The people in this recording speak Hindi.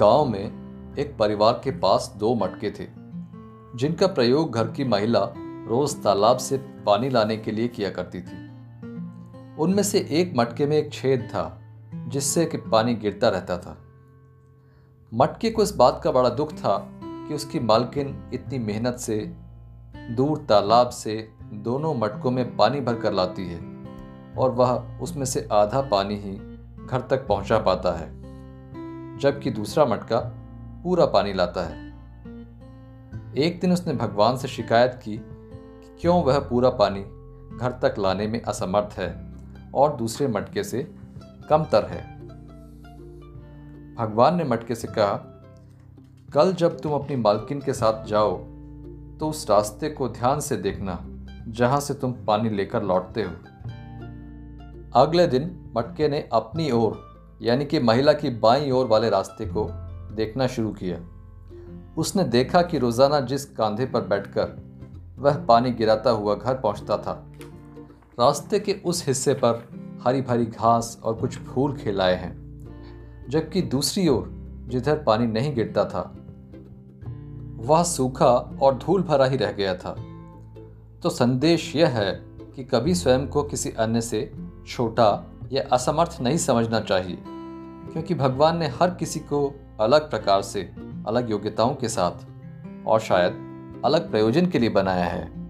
गाँव में एक परिवार के पास दो मटके थे, जिनका प्रयोग घर की महिला रोज तालाब से पानी लाने के लिए किया करती थी। उनमें से एक मटके में एक छेद था, जिससे कि पानी गिरता रहता था। मटके को इस बात का बड़ा दुख था कि उसकी मालकिन इतनी मेहनत से, दूर तालाब से दोनों मटकों में पानी भर कर लाती है, और वह उसमें से आधा पानी ही घर तक पहुँचा पाता है। जबकि दूसरा मटका पूरा पानी लाता है। एक दिन उसने भगवान से शिकायत की कि क्यों वह पूरा पानी घर तक लाने में असमर्थ है और दूसरे मटके से कमतर है। भगवान ने मटके से कहा, कल जब तुम अपनी मालकिन के साथ जाओ तो उस रास्ते को ध्यान से देखना जहाँ से तुम पानी लेकर लौटते हो। अगले दिन मटके ने अपनी ओर यानी कि महिला की बाईं ओर वाले रास्ते को देखना शुरू किया। उसने देखा कि रोज़ाना जिस कांधे पर बैठकर वह पानी गिराता हुआ घर पहुँचता था, रास्ते के उस हिस्से पर हरी भरी घास और कुछ फूल खिलाए हैं, जबकि दूसरी ओर जिधर पानी नहीं गिरता था, वह सूखा और धूल भरा ही रह गया था। तो संदेश यह है कि कभी स्वयं को किसी अन्य से छोटा या असमर्थ नहीं समझना चाहिए, क्योंकि भगवान ने हर किसी को अलग प्रकार से, अलग योग्यताओं के साथ और शायद अलग प्रयोजन के लिए बनाया है।